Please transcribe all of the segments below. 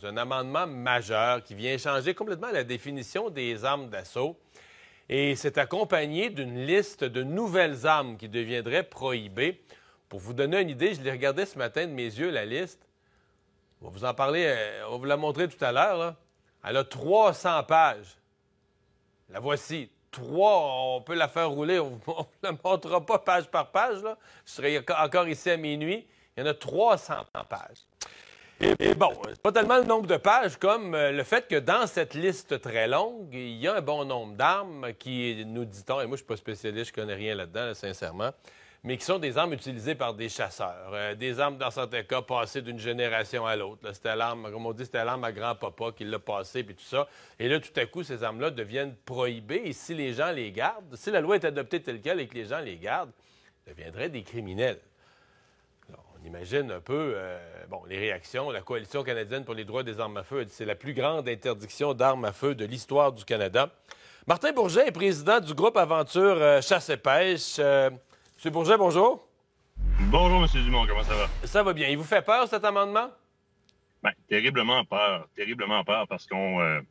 C'est un amendement majeur qui vient changer complètement la définition des armes d'assaut. Et c'est accompagné d'une liste de nouvelles armes qui deviendraient prohibées. Pour vous donner une idée, je l'ai regardé ce matin de mes yeux, la liste. On va vous en parler, euh, on va vous la montrer tout à l'heure. Elle a 300 pages. La voici. Trois, on peut la faire rouler. On ne la montrera pas page par page. Là. Je serai encore ici à minuit. Il y en a 300 pages. Et, bon, pas tellement le nombre de pages comme euh, le fait que dans cette liste très longue, il y a un bon nombre d'armes qui, nous dit-on, et moi je ne suis pas spécialiste, je connais rien là-dedans, sincèrement, mais qui sont des armes utilisées par des chasseurs. Euh, des armes, dans certains cas, passées d'une génération à l'autre. C'était l'arme, comme on dit, c'était l'arme à grand-papa qui l'a passé, puis tout ça. Et là, tout à coup, ces armes-là deviennent prohibées. Et si les gens les gardent, si la loi est adoptée telle quelle et que les gens les gardent, deviendraient des criminels on imagine un peu euh, bon, les réactions. La Coalition canadienne pour les droits des armes à feu c'est la plus grande interdiction d'armes à feu de l'histoire du Canada. Martin Bourget est président du groupe Aventure euh, Chasse et Pêche. Euh, Monsieur Bourget, bonjour. Bonjour, M. Dumont, comment ça va? Ça va bien. Il vous fait peur, cet amendement? Bien, terriblement peur. Terriblement peur parce qu'on.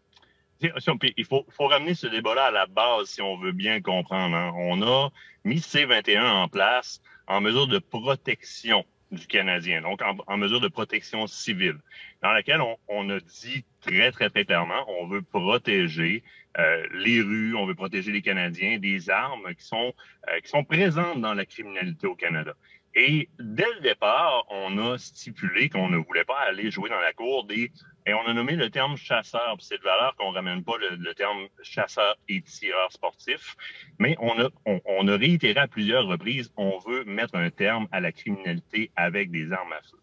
il faut, ramener ce débat-là à la base si on veut bien comprendre. Hein. On a mis C-21 en place en mesure de protection du Canadien, donc en, mesure de protection civile, dans laquelle on, a dit très, très, très clairement, on veut protéger euh, les rues, on veut protéger les Canadiens des armes qui sont, euh, qui sont présentes dans la criminalité au Canada. Et dès le départ, on a stipulé qu'on ne voulait pas aller jouer dans la cour des... Et on a nommé le terme chasseur, c'est de valeur qu'on ramène pas le, terme chasseur et tireur sportif, mais on a, on a réitéré à plusieurs reprises, on veut mettre un terme à la criminalité avec des armes à feu.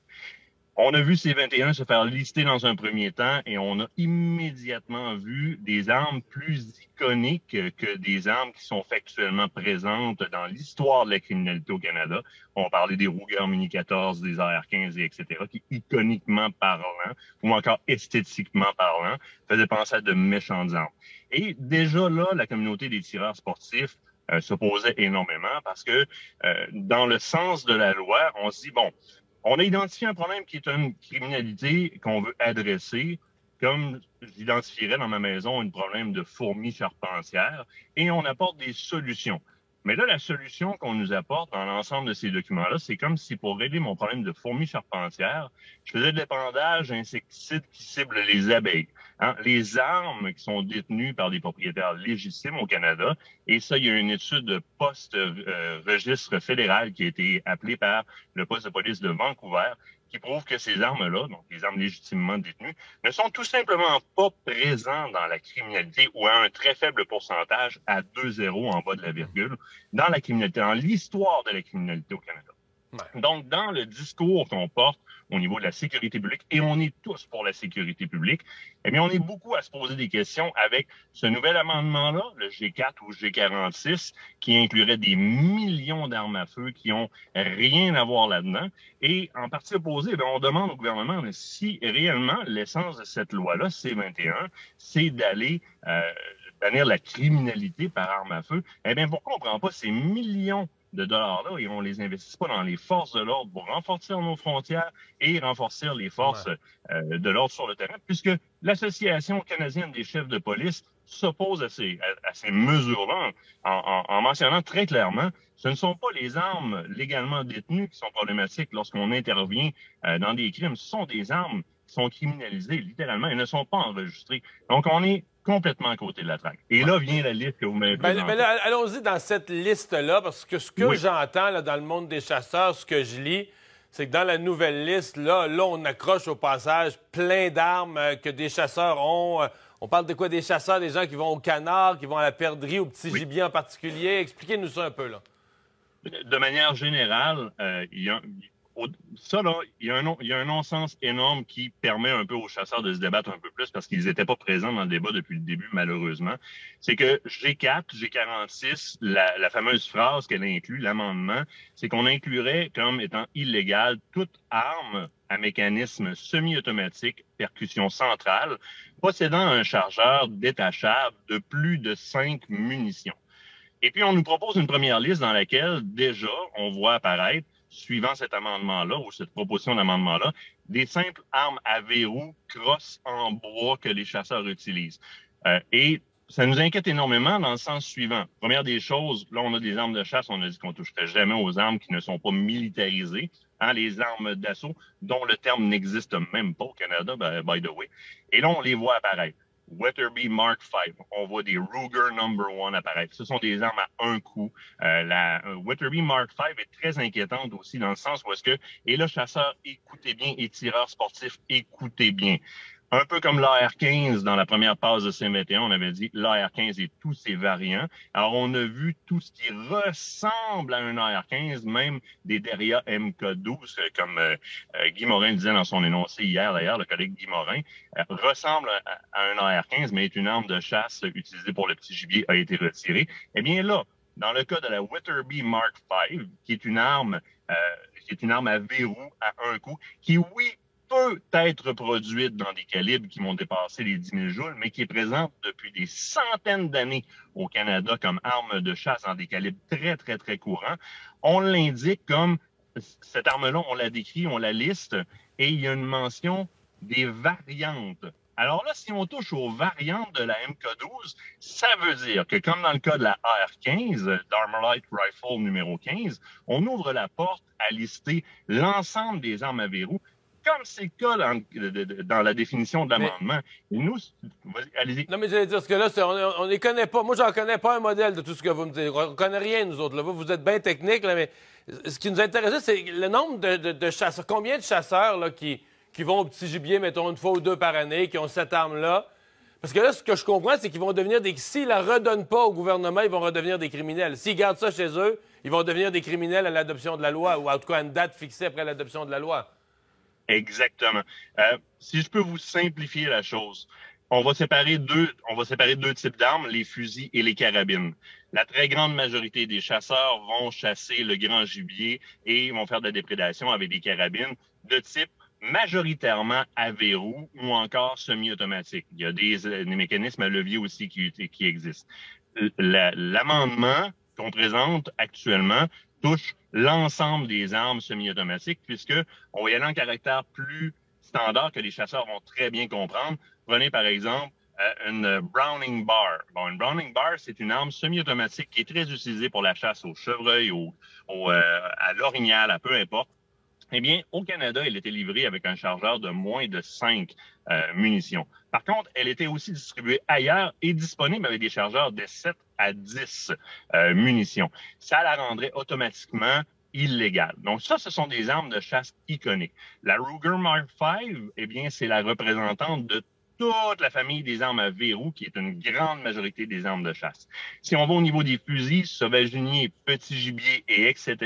On a vu ces 21 se faire lister dans un premier temps et on a immédiatement vu des armes plus iconiques que des armes qui sont factuellement présentes dans l'histoire de la criminalité au Canada. On parlait des Ruger Mini 14, des AR-15 et etc., qui iconiquement parlant ou encore esthétiquement parlant faisaient penser à de méchantes armes. Et déjà là, la communauté des tireurs sportifs euh, s'opposait énormément parce que euh, dans le sens de la loi, on se dit, bon, on a identifié un problème qui est une criminalité qu'on veut adresser, comme j'identifierais dans ma maison un problème de fourmis charpentières, et on apporte des solutions. Mais là, la solution qu'on nous apporte dans l'ensemble de ces documents-là, c'est comme si pour régler mon problème de fourmis charpentières, je faisais de l'épandage d'insecticides qui ciblent les abeilles. Hein. Les armes qui sont détenues par des propriétaires légitimes au Canada, et ça, il y a une étude de poste-registre euh, fédéral qui a été appelée par le poste de police de Vancouver, qui prouve que ces armes-là, donc les armes légitimement détenues, ne sont tout simplement pas présentes dans la criminalité ou à un très faible pourcentage, à 2-0 en bas de la virgule, dans la criminalité, dans l'histoire de la criminalité au Canada. Donc, dans le discours qu'on porte au niveau de la sécurité publique, et on est tous pour la sécurité publique, eh bien, on est beaucoup à se poser des questions avec ce nouvel amendement-là, le G4 ou G46, qui inclurait des millions d'armes à feu qui ont rien à voir là-dedans. Et en partie opposée, eh on demande au gouvernement si réellement l'essence de cette loi-là, C21, c'est d'aller euh, bannir la criminalité par arme à feu. Eh bien, pourquoi on ne prend pas ces millions de dollars-là et on les investit pas dans les forces de l'ordre pour renforcer nos frontières et renforcer les forces euh, de l'ordre sur le terrain, puisque l'Association canadienne des chefs de police s'oppose à ces, à, ces mesures-là en, en, mentionnant très clairement ce ne sont pas les armes légalement détenues qui sont problématiques lorsqu'on intervient euh, dans des crimes, ce sont des armes qui sont criminalisées littéralement et ne sont pas enregistrées. Donc on est complètement à côté de la traque. Et là vient la liste que vous m'avez ben, ben Allons-y dans cette liste-là, parce que ce que j'entends dans le monde des chasseurs, ce que je lis, c'est que dans la nouvelle liste, là, là, on accroche au passage plein d'armes euh, que des chasseurs ont. Euh, on parle de quoi? Des chasseurs, des gens qui vont au canard, qui vont à la perdrix, au petit gibier en particulier. Expliquez-nous ça un peu, là. De manière générale, euh, il y a, ça, là, il y a un, non-sens énorme qui permet un peu aux chasseurs de se débattre un peu plus parce qu'ils n'étaient pas présents dans le débat depuis le début, malheureusement. C'est que G4, G46, la, la fameuse phrase qu'elle inclut, l'amendement, c'est qu'on inclurait comme étant illégal toute arme à mécanisme semi-automatique, percussion centrale, possédant un chargeur détachable de plus de cinq munitions. Et puis, on nous propose une première liste dans laquelle, déjà, on voit apparaître suivant cet amendement-là ou cette proposition d'amendement-là, des simples armes à verrou crosse en bois que les chasseurs utilisent. Euh, et ça nous inquiète énormément dans le sens suivant. Première des choses, là, on a des armes de chasse, on a dit qu'on toucherait jamais aux armes qui ne sont pas militarisées, hein, les armes d'assaut, dont le terme n'existe même pas au Canada, by the way. Et là, on les voit apparaître. Weatherby Mark V. On voit des Ruger Number One apparaître. Ce sont des armes à un coup. Euh, la euh, Weatherby Mark V est très inquiétante aussi dans le sens où est-ce que, et là, chasseurs, écoutez bien, et tireurs sportifs, écoutez bien. Un peu comme l'AR-15 dans la première phase de C21, on avait dit l'AR-15 et tous ses variants. Alors, on a vu tout ce qui ressemble à un AR-15, même des Deria MK12, comme euh, euh, Guy Morin disait dans son énoncé hier, d'ailleurs, le collègue Guy Morin, euh, ressemble à, un AR-15, mais est une arme de chasse utilisée pour le petit gibier, a été retirée. Eh bien là, dans le cas de la Witherby Mark V, qui est une arme, qui est une arme à verrou à un coup, qui, oui, peut être produite dans des calibres qui vont dépasser les 10 000 joules, mais qui est présente depuis des centaines d'années au Canada comme arme de chasse dans des calibres très, très, très courants. On l'indique comme cette arme-là, on la décrit, on la liste, et il y a une mention des variantes. Alors là, si on touche aux variantes de la MK12, ça veut dire que comme dans le cas de la AR-15, d'Armorite Rifle numéro 15, on ouvre la porte à lister l'ensemble des armes à verrou comme c'est le cas dans, la définition de l'amendement. Nous, allez-y. Non, mais j'allais dire, ce que là, on ne les connaît pas. Moi, j'en connais pas un modèle de tout ce que vous me dites. On ne connaît rien, nous autres. Là. Vous, vous êtes bien techniques, là, mais ce qui nous intéresse, c'est le nombre de, chasseurs. Combien de chasseurs là, qui, qui vont au petit gibier, mettons, une fois ou deux par année, qui ont cette arme-là? Parce que là, ce que je comprends, c'est qu'ils vont devenir des. S'ils la redonnent pas au gouvernement, ils vont redevenir des criminels. S'ils gardent ça chez eux, ils vont devenir des criminels à l'adoption de la loi, ou en tout cas à une date fixée après l'adoption de la loi. Exactement. Euh, si je peux vous simplifier la chose, on va séparer deux, on va séparer deux types d'armes, les fusils et les carabines. La très grande majorité des chasseurs vont chasser le grand gibier et vont faire de la déprédation avec des carabines de type majoritairement à verrou ou encore semi-automatique. Il y a des, des, mécanismes à levier aussi qui, qui existent. L'amendement qu'on présente actuellement touche l'ensemble des armes semi-automatiques, puisque on va y aller en caractère plus standard que les chasseurs vont très bien comprendre. Prenez par exemple euh, une Browning Bar. Bon, une Browning Bar, c'est une arme semi-automatique qui est très utilisée pour la chasse au chevreuil, au, euh, à l'orignal, à peu importe. Eh bien, au Canada, elle était livrée avec un chargeur de moins de 5 euh, munitions. Par contre, elle était aussi distribuée ailleurs et disponible avec des chargeurs de 7 à 10 euh, munitions. Ça la rendrait automatiquement illégale. Donc ça, ce sont des armes de chasse iconiques. La Ruger Mark V, eh bien, c'est la représentante de toute la famille des armes à verrou, qui est une grande majorité des armes de chasse. Si on va au niveau des fusils, sauvaginiers, petits gibiers et etc.,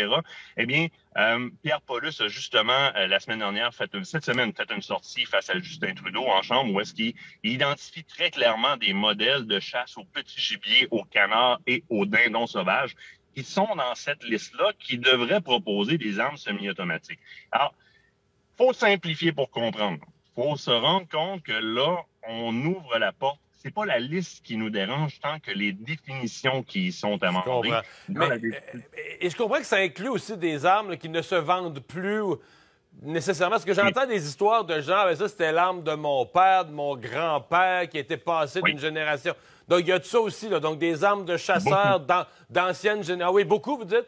eh bien, euh, Pierre Paulus a justement, euh, la semaine dernière, fait cette semaine, fait une sortie face à Justin Trudeau en chambre où est-ce qu'il identifie très clairement des modèles de chasse aux petits gibiers, aux canards et aux dindons sauvages qui sont dans cette liste-là, qui devraient proposer des armes semi-automatiques. Alors, faut simplifier pour comprendre faut se rendre compte que là, on ouvre la porte. C'est pas la liste qui nous dérange tant que les définitions qui sont amendées. Euh, et je comprends que ça inclut aussi des armes qui ne se vendent plus nécessairement. Parce que j'entends des histoires de gens, ben ça, c'était l'arme de mon père, de mon grand-père qui était passé d'une génération. Donc, il y a de ça aussi, là. Donc, des armes de chasseurs d'anciennes générations. Ah oui, beaucoup, vous dites?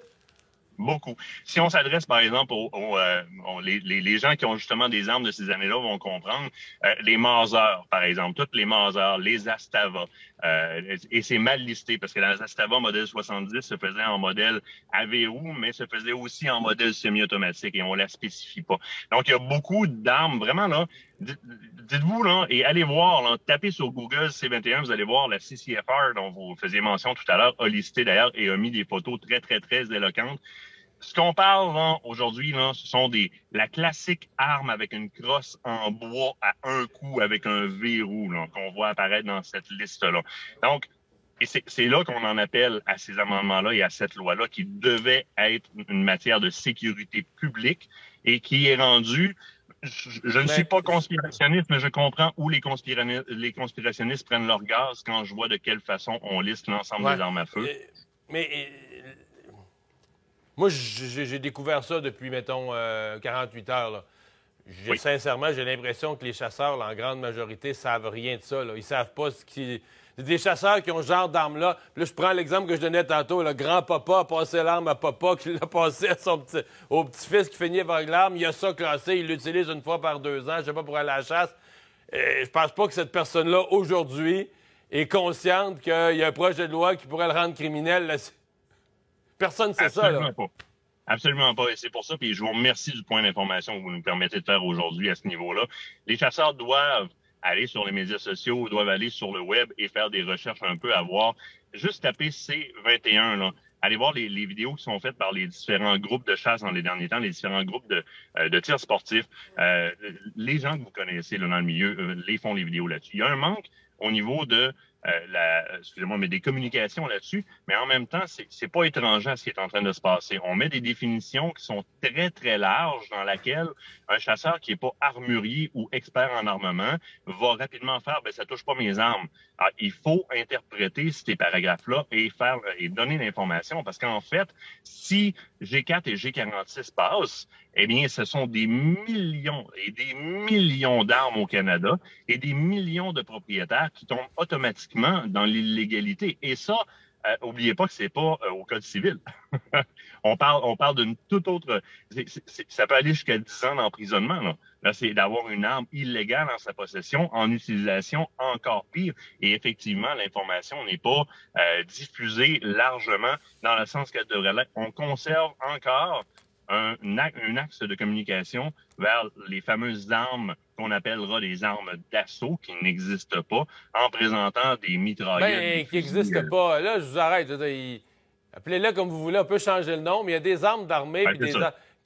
Beaucoup. Si on s'adresse, par exemple, aux, euh, les, les, gens qui ont justement des armes de ces années-là vont comprendre. Euh, les Mauser, par exemple, toutes les Mauser, les Astava. Euh, et c'est mal listé parce que la Astava modèle 70 se faisait en modèle à verrou, mais se faisait aussi en modèle semi-automatique et on la spécifie pas. Donc, il y a beaucoup d'armes. Vraiment, là, dites-vous, là, et allez voir, là, tapez sur Google C21, vous allez voir la CCFR dont vous faisiez mention tout à l'heure, a listé d'ailleurs et a mis des photos très, très, très éloquentes ce qu'on parle aujourd'hui, ce sont des la classique arme avec une crosse en bois à un coup avec un verrou qu'on voit apparaître dans cette liste-là. Donc, et c'est là qu'on en appelle à ces amendements-là et à cette loi-là qui devait être une matière de sécurité publique et qui est rendue je, ne suis pas conspirationniste, mais je comprends où les, les conspirationnistes prennent leur gaz quand je vois de quelle façon on liste l'ensemble des armes à feu. Mais Moi, j'ai découvert ça depuis, mettons, 48 heures. Là. Sincèrement, j'ai l'impression que les chasseurs, en grande majorité, savent rien de ça. Là. Ils savent pas ce qui. C'est des chasseurs qui ont ce genre d'arme-là. Là, je prends l'exemple que je donnais tantôt. Le grand-papa a passé l'arme à papa, qui l'a passé à son petit... au petit-fils qui finit avec l'arme. Il a ça classé, il l'utilise une fois par deux ans, je sais pas, pour aller à la chasse. Et je pense pas que cette personne-là, aujourd'hui, est consciente qu'il y a un projet de loi qui pourrait le rendre criminel. Personne ne sait ça. Là. Absolument pas. Et c'est pour ça, puis je vous remercie du point d'information que vous nous permettez de faire aujourd'hui à ce niveau-là. Les chasseurs doivent aller sur les médias sociaux, doivent aller sur le web et faire des recherches un peu à voir. Juste taper C21, là. Allez voir les, vidéos qui sont faites par les différents groupes de chasse dans les derniers temps, les différents groupes de, euh, de tirs sportifs. Euh, les gens que vous connaissez là, dans le milieu euh, les font les vidéos là-dessus. Il y a un manque au niveau de euh, la, excusez-moi, mais des communications là-dessus, mais en même temps, c'est, c'est pas étranger à ce qui est en train de se passer. On met des définitions qui sont très, très larges dans laquelle un chasseur qui est pas armurier ou expert en armement va rapidement faire, ben, ça touche pas mes armes. Alors, il faut interpréter ces paragraphes-là et faire, et donner l'information parce qu'en fait, si G4 et G46 passent, eh bien, ce sont des millions et des millions d'armes au Canada et des millions de propriétaires qui tombent automatiquement dans l'illégalité. Et ça, euh, oubliez pas que c'est pas euh, au code civil. on parle, on parle d'une toute autre. ça peut aller jusqu'à 10 ans d'emprisonnement. Là, là c'est d'avoir une arme illégale en sa possession, en utilisation encore pire. Et effectivement, l'information n'est pas euh, diffusée largement dans le sens qu'elle devrait l'être. On conserve encore un, un, axe de communication vers les fameuses armes qu'on appellera des armes d'assaut qui n'existent pas en présentant des mitraillettes. Ben, qui n'existent pas. Là, je vous arrête. Appelez-le comme vous voulez, on peut changer le nom, mais il y a des armes d'armée des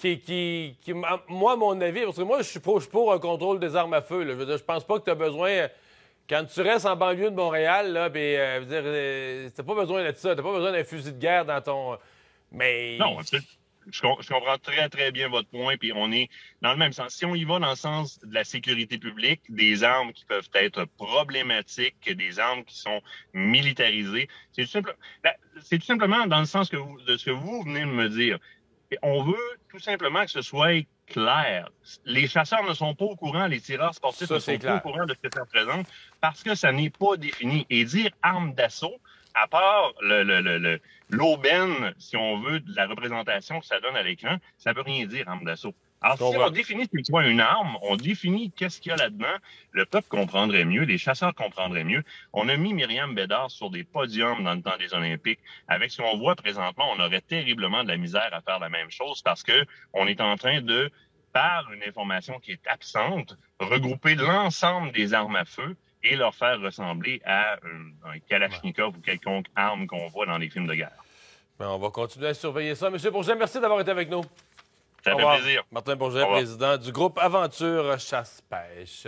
qui, qui, qui, moi, mon avis, parce que moi, je suis pour, pour un contrôle des armes à feu. Je, veux je pense pas que tu as besoin. Quand tu restes en banlieue de Montréal, là, ben, euh, euh, t'as pas besoin de ça. T'as pas besoin d'un fusil de guerre dans ton. Mais. Non, je, comprends très, très bien votre point, puis on est dans le même sens. Si on y va dans le sens de la sécurité publique, des armes qui peuvent être problématiques, des armes qui sont militarisées, c'est tout, ben, tout, simplement dans le sens que de ce que vous venez de me dire. On veut tout simplement que ce soit clair. Les chasseurs ne sont pas au courant, les tireurs sportifs ne sont pas au courant de ce que ça représente parce que ça n'est pas défini. Et dire arme d'assaut, à part l'aubaine, si on veut, de la représentation que ça donne à l'écran, ça veut rien dire, arme d'assaut. Alors, si on définit ce qu'est une arme, on définit qu'est-ce qu'il y a là-dedans, le peuple comprendrait mieux, les chasseurs comprendraient mieux. On a mis Myriam Bédard sur des podiums dans le temps des Olympiques. Avec ce qu'on voit présentement, on aurait terriblement de la misère à faire la même chose parce que on est en train de, par une information qui est absente, regrouper l'ensemble des armes à feu et leur faire ressembler à un, Kalachnikov ou quelconque arme qu'on voit dans les films de guerre. Ben, on va continuer à surveiller ça. Monsieur Bourget, merci d'avoir été avec nous. Ça fait plaisir. Martin Bourget, président du groupe Aventure Chasse-Pêche.